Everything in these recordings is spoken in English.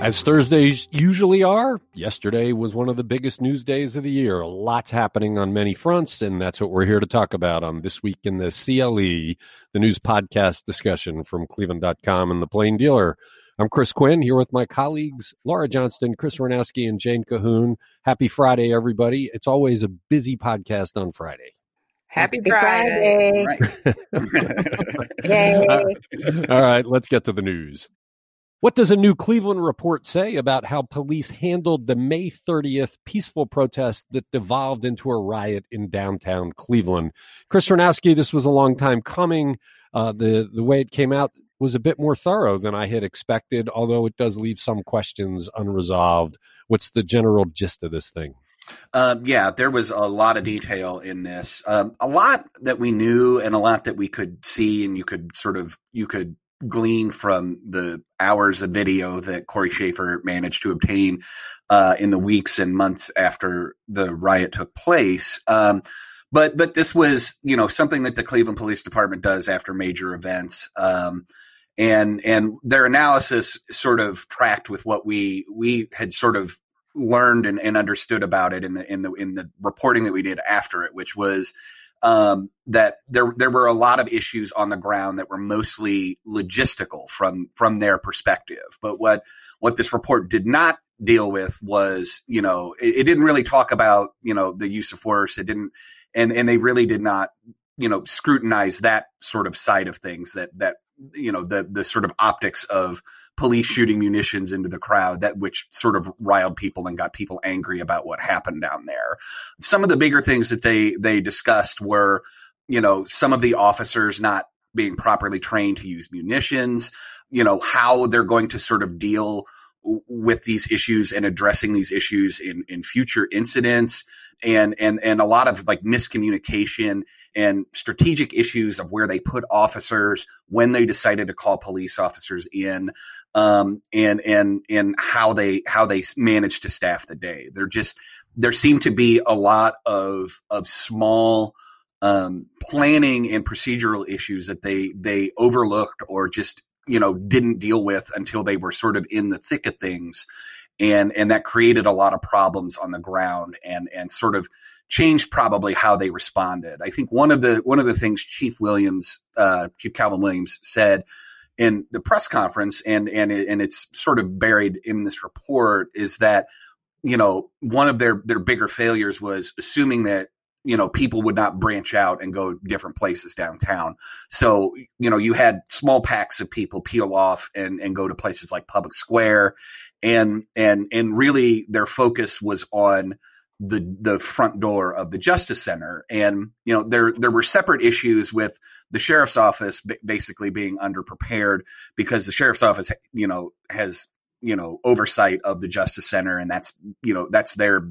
As Thursdays usually are, yesterday was one of the biggest news days of the year. Lots happening on many fronts, and that's what we're here to talk about on This Week in the CLE, the news podcast discussion from Cleveland.com and the Plain Dealer. I'm Chris Quinn here with my colleagues Laura Johnston, Chris Wernowsky, and Jane Kahoun. Happy Friday, everybody. It's always a busy podcast on Friday. Happy Friday. Right. Yay. All right, let's get to the news. What does a new Cleveland report say about how police handled the May 30th peaceful protest that devolved into a riot in downtown Cleveland? Chris Wernowsky, this was a long time coming. Uh, the the way it came out was a bit more thorough than I had expected, although it does leave some questions unresolved. What's the general gist of this thing? Um, yeah, there was a lot of detail in this. Um, a lot that we knew and a lot that we could see and you could sort of you could glean from the hours of video that Cory Shaffer managed to obtain uh, in the weeks and months after the riot took place. Um, but but this was you know something that the Cleveland Police Department does after major events. Um, and and their analysis sort of tracked with what we we had sort of learned and, and understood about it in the in the in the reporting that we did after it, which was um, that there there were a lot of issues on the ground that were mostly logistical from from their perspective. But what what this report did not deal with was, you know, it, it didn't really talk about, you know, the use of force. It didn't, and and they really did not, you know, scrutinize that sort of side of things. That that you know the the sort of optics of police shooting munitions into the crowd that which sort of riled people and got people angry about what happened down there. Some of the bigger things that they they discussed were, you know, some of the officers not being properly trained to use munitions, you know, how they're going to sort of deal with these issues and addressing these issues in in future incidents and and and a lot of like miscommunication and strategic issues of where they put officers when they decided to call police officers in um, and and and how they how they manage to staff the day. There just there seem to be a lot of of small um, planning and procedural issues that they they overlooked or just you know didn't deal with until they were sort of in the thick of things, and and that created a lot of problems on the ground and and sort of changed probably how they responded. I think one of the one of the things Chief Williams, uh, Chief Calvin Williams said in the press conference, and and it, and it's sort of buried in this report, is that you know one of their their bigger failures was assuming that you know people would not branch out and go different places downtown. So you know you had small packs of people peel off and and go to places like Public Square, and and and really their focus was on the the front door of the Justice Center, and you know there there were separate issues with the sheriff's office basically being underprepared because the sheriff's office, you know, has, you know, oversight of the justice center and that's, you know, that's their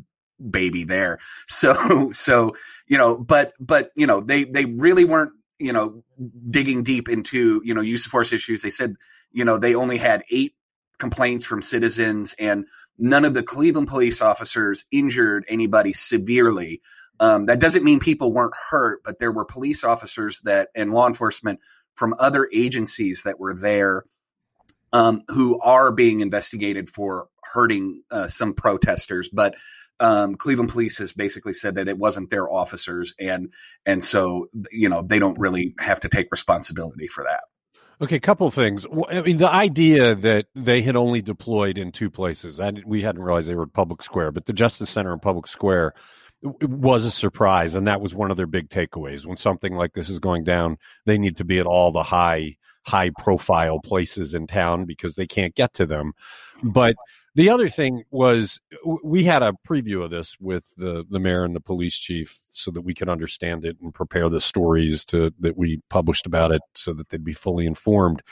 baby there. So, so, you know, but, but, you know, they, they really weren't, you know, digging deep into, you know, use of force issues. They said, you know, they only had eight complaints from citizens and none of the Cleveland police officers injured anybody severely. Um, that doesn't mean people weren't hurt, but there were police officers that and law enforcement from other agencies that were there um, who are being investigated for hurting uh, some protesters. But um, Cleveland police has basically said that it wasn't their officers, and and so you know they don't really have to take responsibility for that. Okay, a couple things. I mean, the idea that they had only deployed in two places, and we hadn't realized they were Public Square, but the Justice Center and Public Square was a surprise, and that was one of their big takeaways. When something like this is going down, they need to be at all the high high profile places in town because they can't get to them. But the other thing was we had a preview of this with the the mayor and the police chief so that we could understand it and prepare the stories to that we published about it so that they'd be fully informed.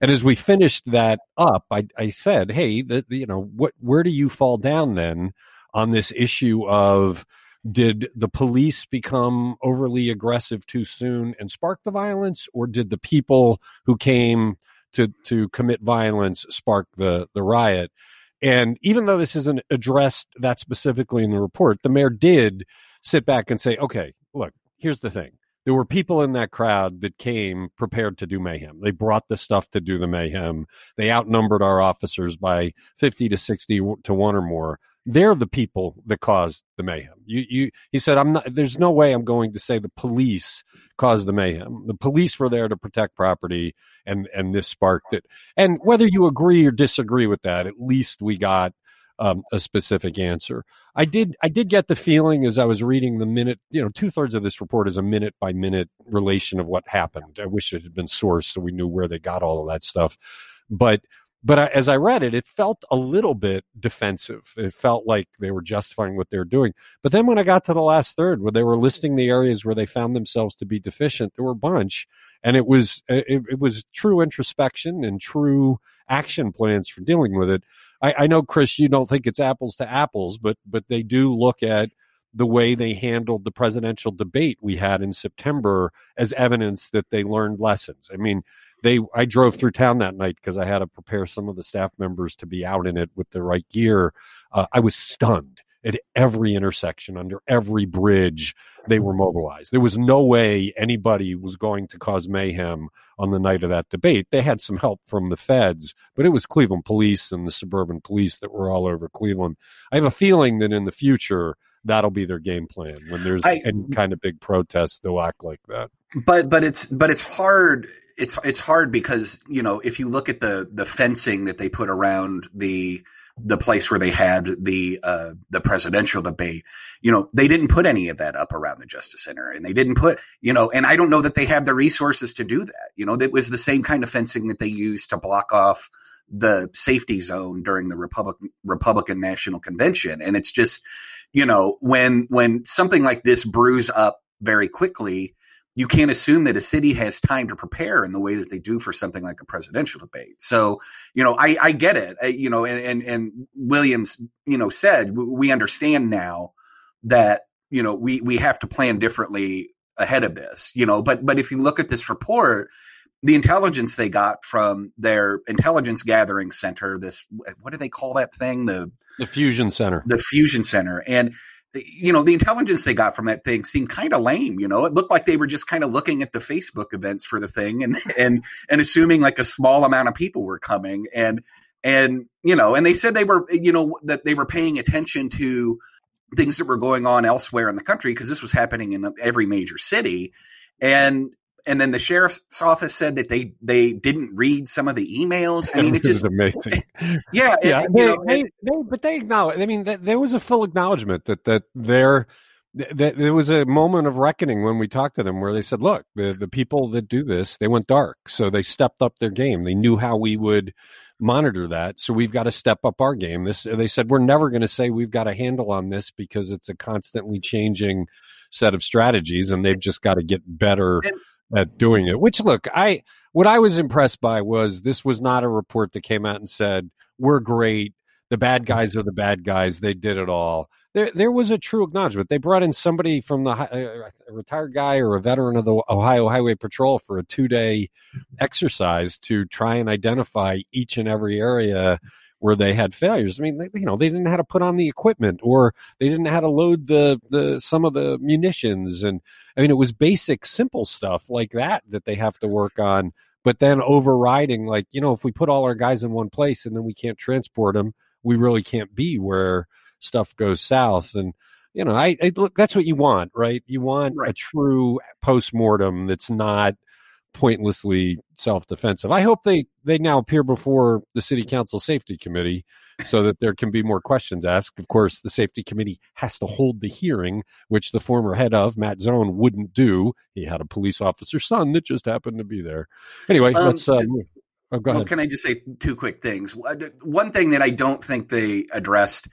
And as we finished that up, I, I said, "Hey, the, the, you know, what? Where do you fall down then on this issue of did the police become overly aggressive too soon and spark the violence, or did the people who came to to commit violence spark the the riot? And even though this isn't addressed that specifically in the report, the mayor did sit back and say, "Okay, look, here's the thing: there were people in that crowd that came prepared to do mayhem. They brought the stuff to do the mayhem. They outnumbered our officers by 50 to 60 to one or more. They're the people that caused the mayhem. You, you, he said, I'm not, there's no way I'm going to say the police caused the mayhem. The police were there to protect property and, and this sparked it. And whether you agree or disagree with that, at least we got um, a specific answer. I did I did get the feeling as I was reading the minute, you know, two thirds of this report is a minute by minute relation of what happened. I wish it had been sourced so we knew where they got all of that stuff. But but I, as I read it, it felt a little bit defensive. It felt like they were justifying what they were doing. But then when I got to the last third, where they were listing the areas where they found themselves to be deficient, there were a bunch, and it was uh, it, it was true introspection and true action plans for dealing with it. I, I know, Chris, you don't think it's apples to apples, but but they do look at the way they handled the presidential debate we had in September as evidence that they learned lessons. I mean, they I drove through town that night because I had to prepare some of the staff members to be out in it with the right gear. Uh, I was stunned at every intersection, under every bridge, they were mobilized. There was no way anybody was going to cause mayhem on the night of that debate. They had some help from the feds, but it was Cleveland police and the suburban police that were all over Cleveland. I have a feeling that in the future, that'll be their game plan. When there's I, any kind of big protest, they'll act like that. But but it's but it's hard. It's it's hard because you know if you look at the the fencing that they put around the the place where they had the uh, the presidential debate. You know, they didn't put any of that up around the Justice Center, and they didn't put you know, and I don't know that they have the resources to do that. You know, that was the same kind of fencing that they used to block off the safety zone during the Republican Republican National Convention, and it's just you know when when something like this brews up very quickly you can't assume that a city has time to prepare in the way that they do for something like a presidential debate. So, you know, I, I get it, I, you know, and, and, and Williams, you know, said we understand now that, you know, we, we have to plan differently ahead of this, you know, but, but if you look at this report, the intelligence they got from their intelligence gathering center, this, what do they call that thing? The, the fusion center, the fusion center. And, you know, the intelligence they got from that thing seemed kind of lame. You know, it looked like they were just kind of looking at the Facebook events for the thing and, and, and assuming like a small amount of people were coming. And, and, you know, and they said they were, you know, that they were paying attention to things that were going on elsewhere in the country because this was happening in every major city. And, and then the sheriff's office said that they they didn't read some of the emails. I mean, it just amazing. yeah, yeah. they, know, they, they, but they acknowledge. I mean, there was a full acknowledgement that that there that there was a moment of reckoning when we talked to them where they said, "Look, the the people that do this, they went dark, so they stepped up their game. They knew how we would." monitor that so we've got to step up our game this they said we're never going to say we've got a handle on this because it's a constantly changing set of strategies and they've just got to get better and, at doing it. Which look, I what I was impressed by was this was not a report that came out and said we're great. The bad mm-hmm. guys are the bad guys. They did it all. There, there was a true acknowledgement. They brought in somebody from the uh, uh a retired guy or a veteran of the Ohio Highway Patrol for a two day mm-hmm. exercise to try and identify each and every area where they had failures. I mean, they, you know, they didn't know how to put on the equipment or they didn't know how to load the, the, some of the munitions. And I mean, it was basic, simple stuff like that that they have to work on. But then overriding, like, you know, if we put all our guys in one place and then we can't transport them, we really can't be where stuff goes south. And, you know, I, I look, that's what you want, right? You want right. a true post mortem that's not, pointlessly self-defensive. I hope they they now appear before the city council safety committee so that there can be more questions asked. Of course, the safety committee has to hold the hearing, which the former head of Matt Zone wouldn't do. He had a police officer son that just happened to be there. Anyway, um, let's. Uh, oh, go well, ahead. Can I just say two quick things? One thing that I don't think they addressed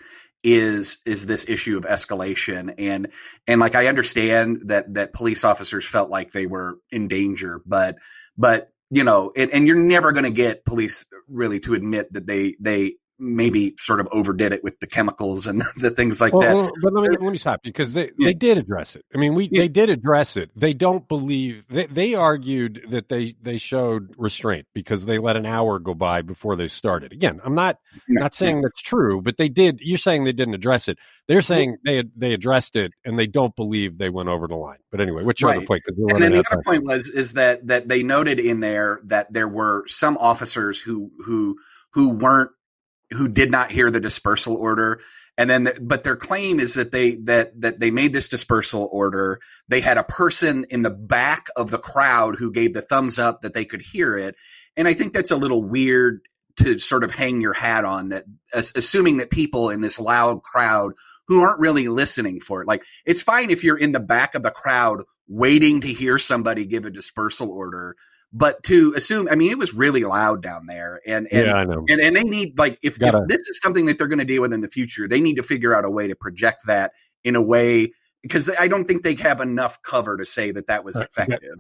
is is this issue of escalation. And and like I understand that that police officers felt like they were in danger, but but you know, and, and you're never going to get police really to admit that they they maybe sort of overdid it with the chemicals and the things like well, that. Well, but let me, let me stop because they, yeah. they did address it. I mean, we yeah. they did address it. They don't believe they, they argued that they they showed restraint because they let an hour go by before they started. Again, I'm not yeah. not saying that's true, but they did. You're saying they didn't address it. They're saying they they addressed it and they don't believe they went over the line. But anyway, what's your right. other point? And then the other point was is that that they noted in there that there were some officers who who who weren't who did not hear the dispersal order. And then the, but their claim is that they that that they made this dispersal order. They had a person in the back of the crowd who gave the thumbs up that they could hear it. And i think that's a little weird to sort of hang your hat on that as, assuming that people in this loud crowd who aren't really listening for it. Like it's fine if you're in the back of the crowd waiting to hear somebody give a dispersal order but to assume, I mean, it was really loud down there, and and yeah, I know. and, and they need like if, if this is something that they're going to deal with in the future, they need to figure out a way to project that in a way because I don't think they have enough cover to say that that was uh, effective.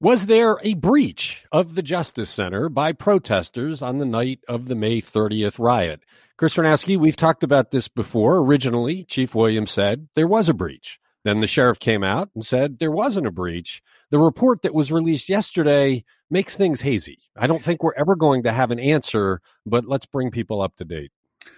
Was there a breach of the Justice Center by protesters on the night of the May 30th riot? Chris Wernowsky, we've talked about this before. Originally, Chief Williams said there was a breach. Then the sheriff came out and said there wasn't a breach the report that was released yesterday makes things hazy. I don't think we're ever going to have an answer, but let's bring people up to date.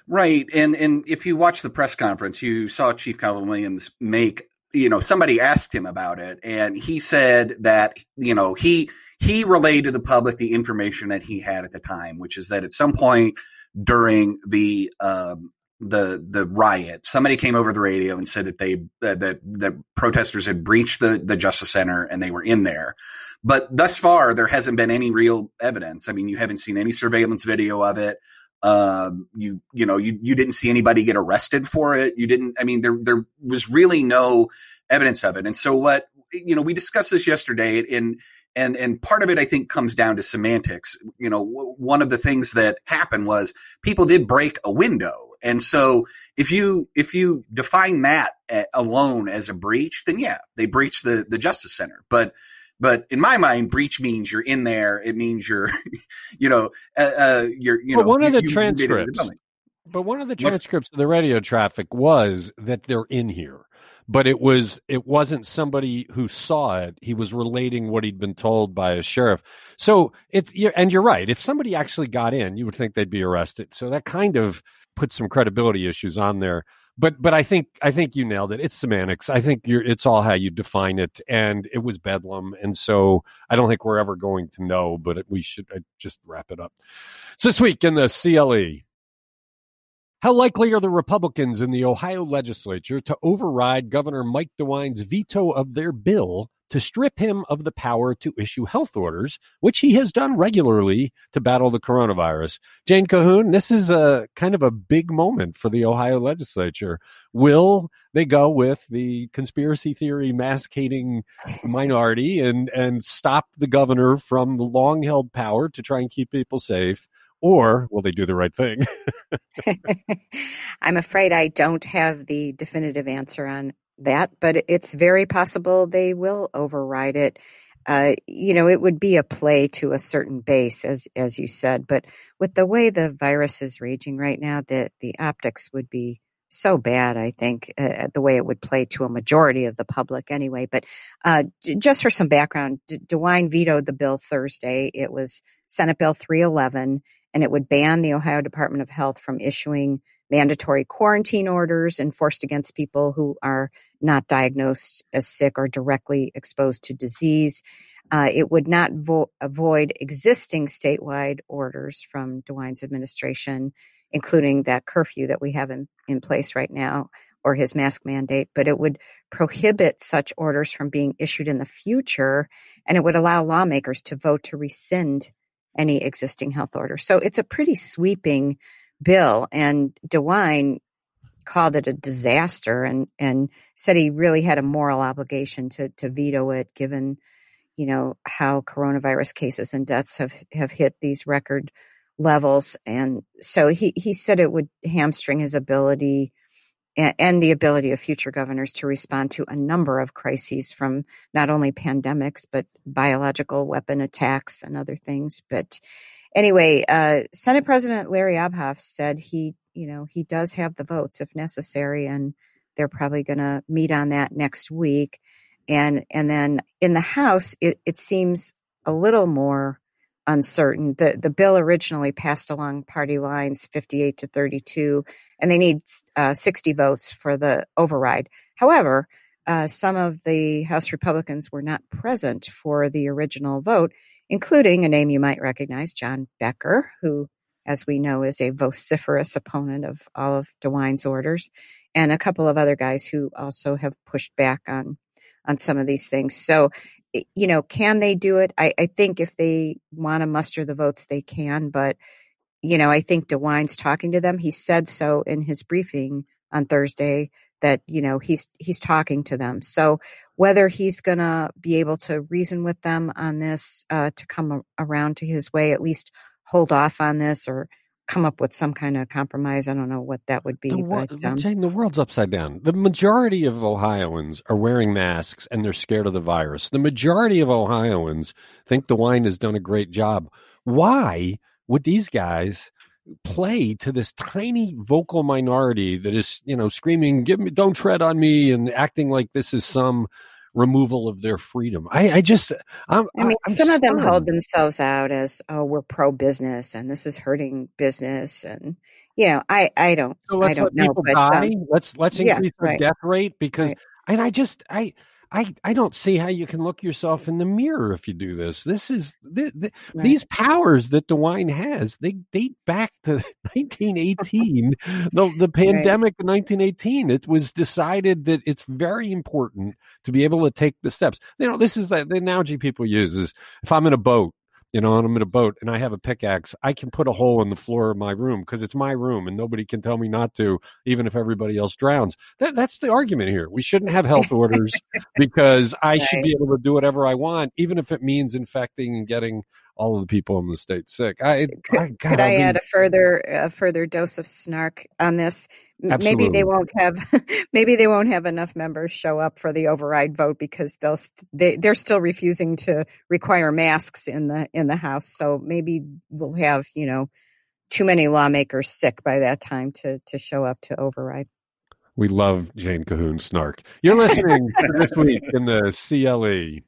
Right. And and if you watch the press conference, you saw Chief Calvin Williams make, you know, somebody asked him about it and he said that, you know, he he relayed to the public the information that he had at the time, which is that at some point during the um, the the riot. Somebody came over the radio and said that they uh, that the protesters had breached the the Justice Center and they were in there. But thus far, there hasn't been any real evidence. I mean, you haven't seen any surveillance video of it. Um, you you know you you didn't see anybody get arrested for it. You didn't. I mean, there there was really no evidence of it. And so what you know, we discussed this yesterday in and and part of it I think comes down to semantics. You know, w- one of the things that happened was people did break a window, and so if you if you define that alone as a breach, then yeah, they breached the the Justice Center, but. But in my mind, breach means you're in there. It means you're, you know, uh, uh you're, you but know, one of the you, transcripts. But one of the transcripts What's, of the radio traffic was that they're in here but it was it wasn't somebody who saw it. He was relating what he'd been told by a sheriff. So it's and you're right. If somebody actually got in you would think they'd be arrested. So that kind of puts some credibility issues on there. But but i think i think you nailed it. It's semantics. I think you're it's all how you define it. And it was bedlam. And so i don't think we're ever going to know but we should uh, just wrap it up. So this week in the cle how likely are the Republicans in the Ohio legislature to override Governor Mike DeWine's veto of their bill to strip him of the power to issue health orders, which he has done regularly to battle the coronavirus? Jane Kahoun, this is a kind of a big moment for the Ohio legislature. Will they go with the conspiracy theory masquerading minority and, and stop the governor from the long held power to try and keep people safe? Or will they do the right thing? I'm afraid I don't have the definitive answer on that, but it's very possible they will override it. Uh, you know, it would be a play to a certain base, as as you said, but with the way the virus is raging right now, the the optics would be so bad. I think uh, the way it would play to a majority of the public, anyway. But uh, just for some background, D- DeWine vetoed the bill Thursday. It was Senate Bill 311 and it would ban the Ohio Department of Health from issuing mandatory quarantine orders enforced against people who are not diagnosed as sick or directly exposed to disease. Uh, it would not vo- avoid existing statewide orders from DeWine's administration, including that curfew that we have in, in place right now or his mask mandate, but it would prohibit such orders from being issued in the future, and it would allow lawmakers to vote to rescind any existing health order. So it's a pretty sweeping bill. And DeWine called it a disaster and, and said he really had a moral obligation to, to veto it given, you know, how coronavirus cases and deaths have, have hit these record levels. And so he, he said it would hamstring his ability and the ability of future governors to respond to a number of crises from not only pandemics but biological weapon attacks and other things but anyway, uh, Senate President Larry Obhof said he, you know, he does have the votes if necessary, and they're probably going to meet on that next week. And and then in the House, it, it seems a little more uncertain. The the bill originally passed along party lines, fifty eight to thirty two, and they need uh, sixty votes for the override. However, uh, some of the House Republicans were not present for the original vote, including a name you might recognize, John Becker, who, as we know, is a vociferous opponent of all of DeWine's orders, and a couple of other guys who also have pushed back on on some of these things. So, you know, can they do it? I, I think if they want to muster the votes, they can. But, you know, I think DeWine's talking to them. He said so in his briefing on Thursday that you know he's he's talking to them so whether he's going to be able to reason with them on this uh, to come around to his way at least hold off on this or come up with some kind of compromise. I don't know what that would be the, but um, Jane, the world's upside down. The majority of ohioans are wearing masks and they're scared of the virus. The majority of ohioans think DeWine has done a great job. Why would these guys play to this tiny vocal minority that is, you know, screaming, "Give me, don't tread on me," and acting like this is some removal of their freedom. I, I just, I'm, i mean, I'm some stunned. of them hold themselves out as, "Oh, we're pro business, and this is hurting business," and you know, I, I don't, so let's I don't let know, people but, die. Um, let's let's increase yeah, right. the death rate because, right. and I just, I. I, I don't see how you can look yourself in the mirror if you do this. This is the, the, right. these powers that DeWine has. They date back to 1918, the the pandemic right. in 1918. It was decided that it's very important to be able to take the steps. You know, this is the, the analogy people use is if I'm in a boat you know, and I'm in a boat and I have a pickaxe, I can put a hole in the floor of my room because it's my room and nobody can tell me not to, even if everybody else drowns. That, that's the argument here. We shouldn't have health orders because I right. should be able to do whatever I want, even if it means infecting and getting all of the people in the state sick. I could I, God, could I, I mean, add a further a further dose of snark on this? Absolutely. Maybe they won't have maybe they won't have enough members show up for the override vote because they'll st- they they're still refusing to require masks in the in the house. So maybe we'll have you know too many lawmakers sick by that time to to show up to override. We love Jane Kahoun snark. You're listening this week in the CLE.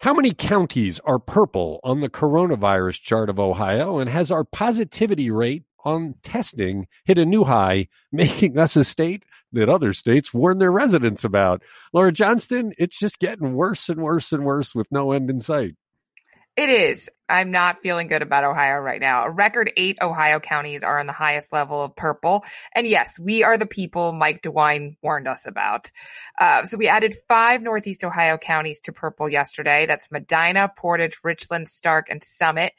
How many counties are purple on the coronavirus chart of Ohio? And has our positivity rate on testing hit a new high, making us a state that other states warn their residents about? Laura Johnston, it's just getting worse and worse and worse with no end in sight. It is. I'm not feeling good about Ohio right now. A record eight Ohio counties are on the highest level of purple. And yes, we are the people Mike DeWine warned us about. Uh, so we added five Northeast Ohio counties to purple yesterday. That's Medina, Portage, Richland, Stark, and Summit.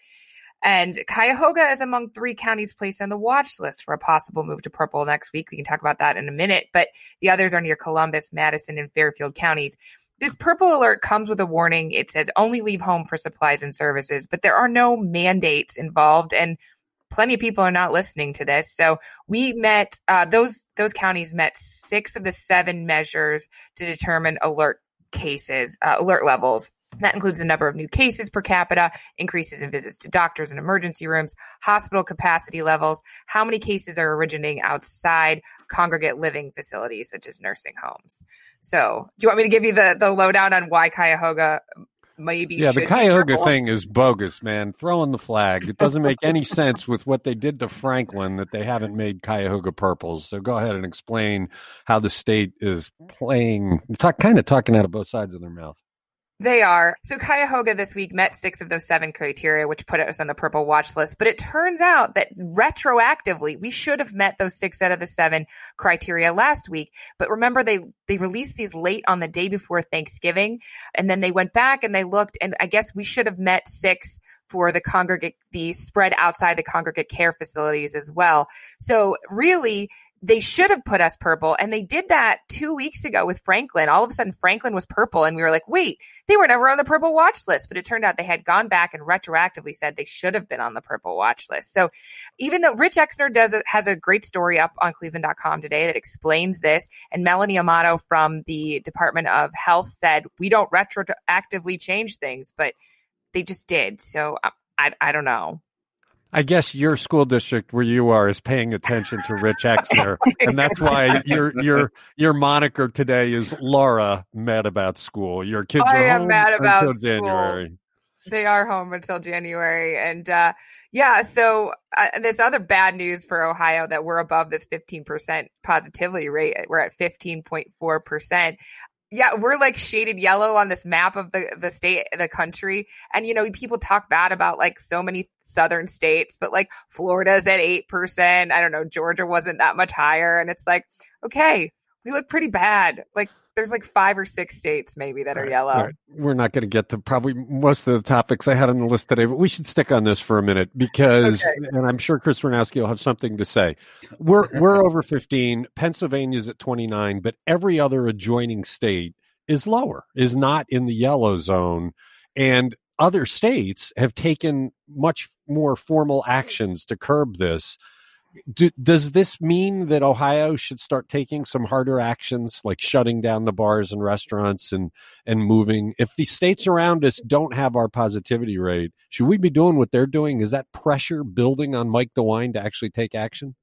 And Cuyahoga is among three counties placed on the watch list for a possible move to purple next week. We can talk about that in a minute, but the others are near Columbus, Madison, and Fairfield counties. This purple alert comes with a warning. It says only leave home for supplies and services, but there are no mandates involved and plenty of people are not listening to this. So we met uh, those those counties met six of the seven measures to determine alert cases, uh, alert levels. That includes the number of new cases per capita, increases in visits to doctors and emergency rooms, hospital capacity levels, how many cases are originating outside congregate living facilities such as nursing homes. So, do you want me to give you the the lowdown on why Cuyahoga maybe yeah the cuyahoga thing is bogus man. Throwing the flag. It doesn't make any sense with what they did to franklin that they haven't made cuyahoga purples. So go ahead and explain how the state is playing talk, kind of talking out of both sides of their mouth they are. So Cuyahoga this week met six of those seven criteria, which put us on the purple watch list. But it turns out that retroactively, we should have met those six out of the seven criteria last week. But remember, they, they released these late on the day before Thanksgiving. And then they went back and they looked, and I guess we should have met six for the congregate, the spread outside the congregate care facilities as well. So really, they should have put us purple. And they did that two weeks ago with Franklin. All of a sudden, Franklin was purple. And we were like, wait, they were never on the purple watch list. But it turned out they had gone back and retroactively said they should have been on the purple watch list. So even though Rich Exner does a, has a great story up on cleveland.com today that explains this. And Melanie Amato from the Department of Health said, we don't retroactively change things, but they just did. So I, I, I don't know. I guess your school district where you are is paying attention to Rich Exner, and that's why your your your moniker today is Laura mad about school. Your kids I are am home mad about until school. January. They are home until January. And uh, yeah, so uh, this other bad news for Ohio that we're above this 15% positivity rate. We're at 15.4%. Yeah, we're like shaded yellow on this map of the the state, the country. And you know, people talk bad about like so many southern states, but like Florida's at 8%. I don't know, Georgia wasn't that much higher and it's like, okay, we look pretty bad. Like there's like five or six states maybe that are Right, yellow. right. We're not going to get to probably most of the topics I had on the list today, but we should stick on this for a minute because, Okay. and I'm sure Chris Wernowsky will have something to say. We're we're over 15. Pennsylvania's at 29, but every other adjoining state is lower, is not in the yellow zone, and other states have taken much more formal actions to curb this. Do, does this mean that Ohio should start taking some harder actions, like shutting down the bars and restaurants and and moving? If the states around us don't have our positivity rate, should we be doing what they're doing? Is that pressure building on Mike DeWine to actually take action?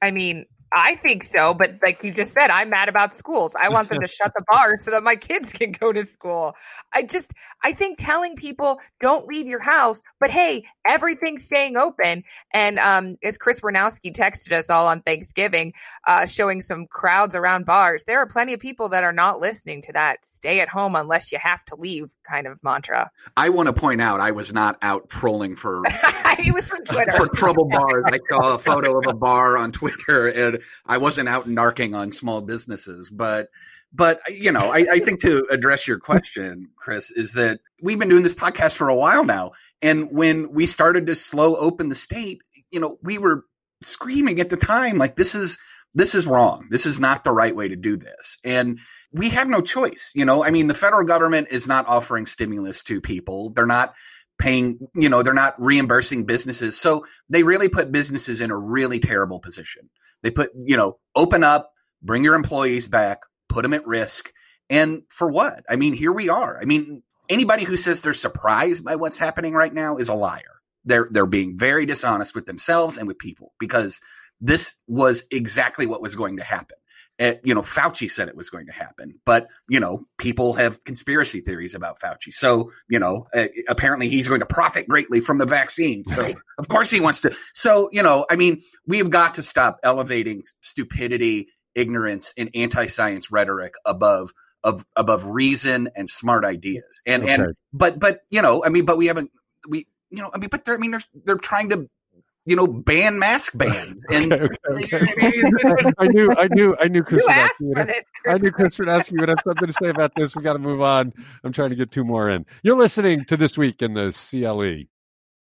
I mean, I think so, but like you just said, I'm mad about schools. I want them to shut the bars so that my kids can go to school. I just, I think telling people don't leave your house, but hey, everything's staying open. And um, as Chris Wernowsky texted us all on Thanksgiving, uh, showing some crowds around bars, there are plenty of people that are not listening to that stay at home unless you have to leave kind of mantra. I want to point out I was not out trolling for it was from Twitter. for trouble bars. I saw a photo of a bar on Twitter, and I wasn't out narking on small businesses. But, but you know, I, I think to address your question, Chris, is that we've been doing this podcast for a while now, and when we started to slow open the state, you know, we were screaming at the time like this is this is wrong. This is not the right way to do this, and we have no choice. You know, I mean, the federal government is not offering stimulus to people. They're not paying, you know, they're not reimbursing businesses. So they really put businesses in a really terrible position. They put, you know, open up, bring your employees back, put them at risk. And for what? I mean, here we are. I mean, anybody who says they're surprised by what's happening right now is a liar. They're they're being very dishonest with themselves and with people because this was exactly what was going to happen. Uh, you know, Fauci said it was going to happen, but you know, people have conspiracy theories about Fauci. So, you know, uh, apparently he's going to profit greatly from the vaccine. So, of course he wants to. So, you know, I mean, we've got to stop elevating stupidity, ignorance, and anti-science rhetoric above of above reason and smart ideas. And Okay. and but but you know, I mean, but we haven't we you know, I mean, but they're I mean, they're they're trying to you know ban mask bans and. Okay, okay, okay. I knew, I knew, I knew Chris you would for have- this, I Chris. knew Chris Wernowsky would have something to say about this. We got to move on. I'm trying to get two more in. You're listening to This Week in the CLE.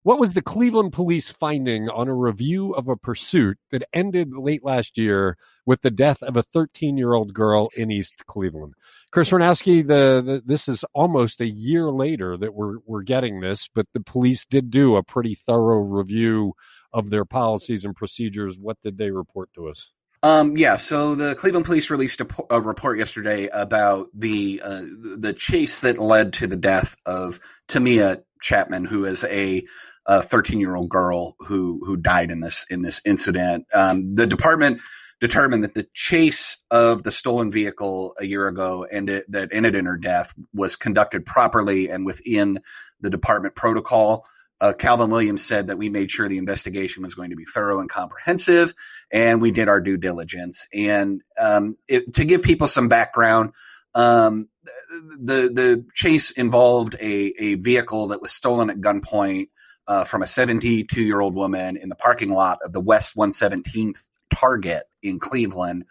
What was the Cleveland police finding on a review of a pursuit that ended late last year with the death of a 13 year old girl in East Cleveland? Chris Wernowsky, the, the this is almost a year later that we're we're getting this, but the police did do a pretty thorough review of their policies and procedures. What did they report to us? Um, yeah, so the Cleveland police released a, a report yesterday about the uh, the chase that led to the death of Tamia Chapman, who is a 13 year old girl who who died in this in this incident. Um, the department determined that the chase of the stolen vehicle a year ago and it, that ended in her death was conducted properly and within the department protocol. Uh, Calvin Williams said that we made sure the investigation was going to be thorough and comprehensive and we did our due diligence. And um, it, to give people some background, um, the the chase involved a a vehicle that was stolen at gunpoint uh, from a 72 year old woman in the parking lot of the West 117th Target in Cleveland.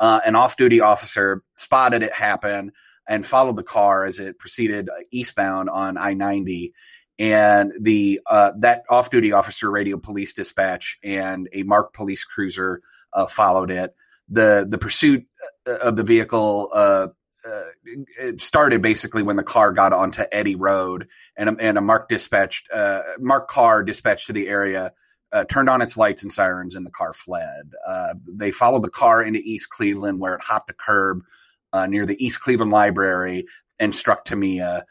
Uh, an off duty officer spotted it happen and followed the car as it proceeded eastbound on I 90 and the uh, that off duty officer radio police dispatch and a marked police cruiser uh, followed it. The the pursuit uh, of the vehicle uh, uh, it started basically when the car got onto Eddy Road and a, and a marked dispatched uh, marked car dispatched to the area. Turned on its lights and sirens, and the car fled. They followed the car into East Cleveland, where it hopped a curb near the East Cleveland Library and struck Tamia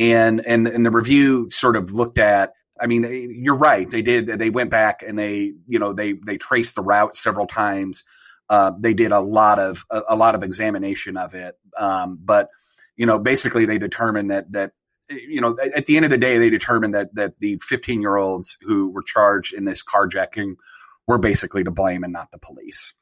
and and and the review sort of looked at I mean, you're right. They did. They went back and they, you know, they they traced the route several times. Uh, they did a lot of a, a lot of examination of it, um, but you know, basically they determined that that you know, at the end of the day, they determined that that the 15 year olds who were charged in this carjacking were basically to blame and not the police.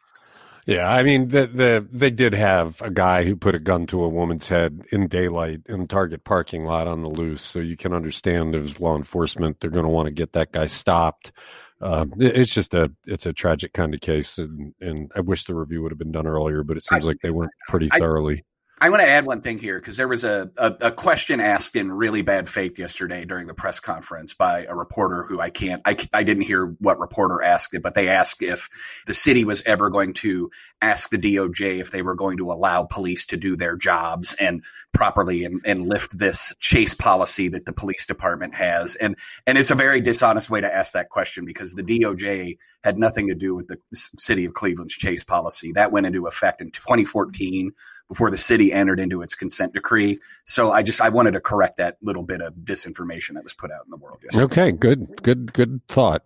Yeah, I mean, the the they did have a guy who put a gun to a woman's head in daylight in Target parking lot on the loose, so you can understand as law enforcement, they're going to want to get that guy stopped. Uh, it's just a it's a tragic kind of case, and, and I wish the review would have been done earlier, but it seems I, like they went pretty I, thoroughly. I want to add one thing here because there was a, a, a, question asked in really bad faith yesterday during the press conference by a reporter who I can't, I, I didn't hear what reporter asked it, but they asked if the city was ever going to ask the DOJ if they were going to allow police to do their jobs and properly and, and lift this chase policy that the police department has. And, and it's a very dishonest way to ask that question because the DOJ had nothing to do with the city of Cleveland's chase policy. That went into effect in 2014 before the city entered into its consent decree. So I just I wanted to correct that little bit of disinformation that was put out in the world. Yesterday. Okay, good, good, good thought.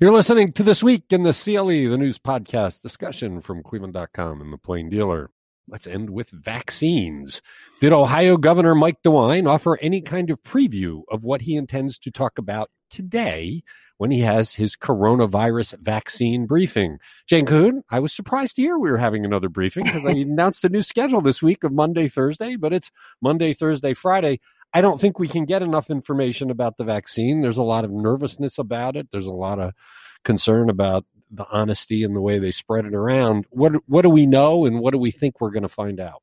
You're listening to this week in the CLE, the news podcast discussion from Cleveland.com and the Plain Dealer. Let's end with vaccines. Did Ohio Governor Mike DeWine offer any kind of preview of what he intends to talk about today when he has his coronavirus vaccine briefing. Jane Kahoun, I was surprised to hear we were having another briefing because I announced a new schedule this week of Monday, Thursday, but it's Monday, Thursday, Friday. I don't think we can get enough information about the vaccine. There's a lot of nervousness about it. There's a lot of concern about the honesty and the way they spread it around. What what do we know, and what do we think we're going to find out?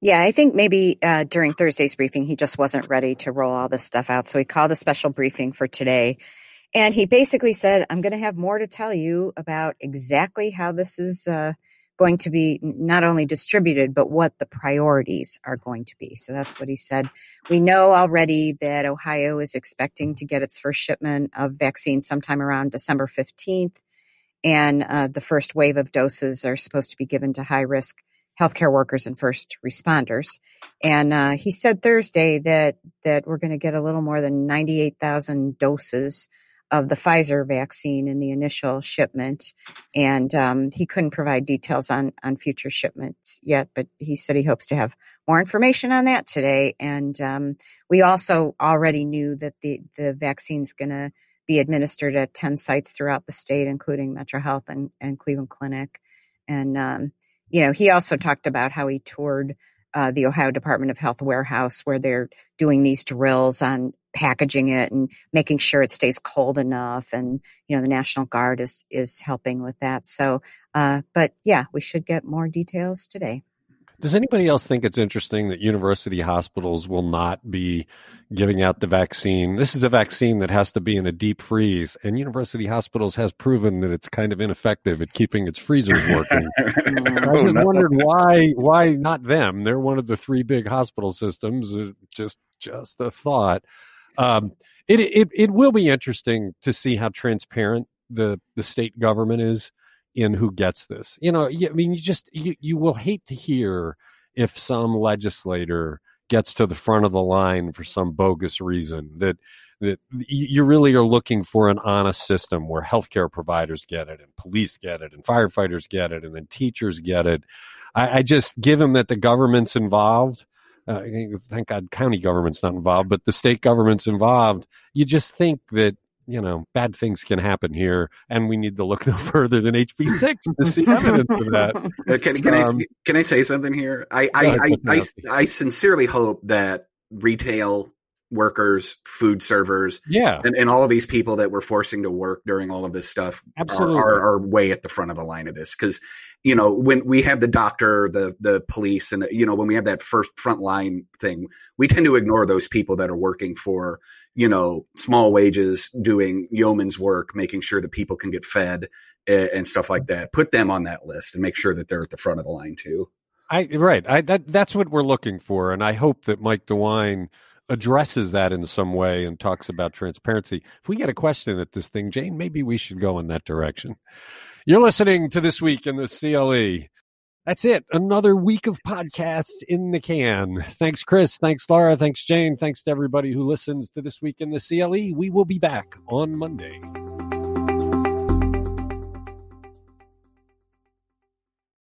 Yeah, I think maybe uh, during Thursday's briefing, he just wasn't ready to roll all this stuff out. So he called a special briefing for today. And he basically said, I'm going to have more to tell you about exactly how this is uh, going to be not only distributed, but what the priorities are going to be. So that's what he said. We know already that Ohio is expecting to get its first shipment of vaccine sometime around December 15th. And uh, the first wave of doses are supposed to be given to high risk healthcare workers and first responders. And uh, he said Thursday that that we're going to get a little more than 98,000 doses of the Pfizer vaccine in the initial shipment, and um, he couldn't provide details on on future shipments yet. But he said he hopes to have more information on that today. And um, we also already knew that the the vaccine's going to be administered at ten sites throughout the state, including Metro Health and, and Cleveland Clinic. And um, you know, he also talked about how he toured uh, the Ohio Department of Health warehouse where they're doing these drills on packaging it and making sure it stays cold enough. And, you know, the National Guard is, is helping with that. So, uh, but yeah, we should get more details today. Does anybody else think it's interesting that university hospitals will not be giving out the vaccine? This is a vaccine that has to be in a deep freeze, and university hospitals has proven that it's kind of ineffective at keeping its freezers working. I oh, just wondered why why not them? They're one of the three big hospital systems. Just just a thought. Um, it, it it will be interesting to see how transparent the the state government is in who gets this. You know, I mean, you just you you will hate to hear if some legislator gets to the front of the line for some bogus reason that that you really are looking for an honest system where healthcare providers get it and police get it and firefighters get it and then teachers get it. I, I just given that the government's involved uh, thank God county government's not involved, but the state government's involved. You just think that you know bad things can happen here, and we need to look no further than HB six to see evidence of that. Uh, can, can um, I can I say something here? I I, I, I, I sincerely hope that retail workers, food servers, yeah, and, and all of these people that we're forcing to work during all of this stuff Absolutely. Are, are, are way at the front of the line of this because you know when we have the doctor, the the police, and the, you know when we have that first front line thing, we tend to ignore those people that are working for you know small wages, doing yeoman's work, making sure that people can get fed and, and stuff like that. Put them on that list and make sure that they're at the front of the line too. I right. I that that's what we're looking for, and I hope that Mike DeWine addresses that in some way and talks about transparency. If we get a question at this thing, Jane, maybe we should go in that direction. You're listening to This Week in the CLE. That's it. Another week of podcasts in the can. Thanks, Chris. Thanks, Laura. Thanks, Jane. Thanks to everybody who listens to This Week in the CLE. We will be back on Monday.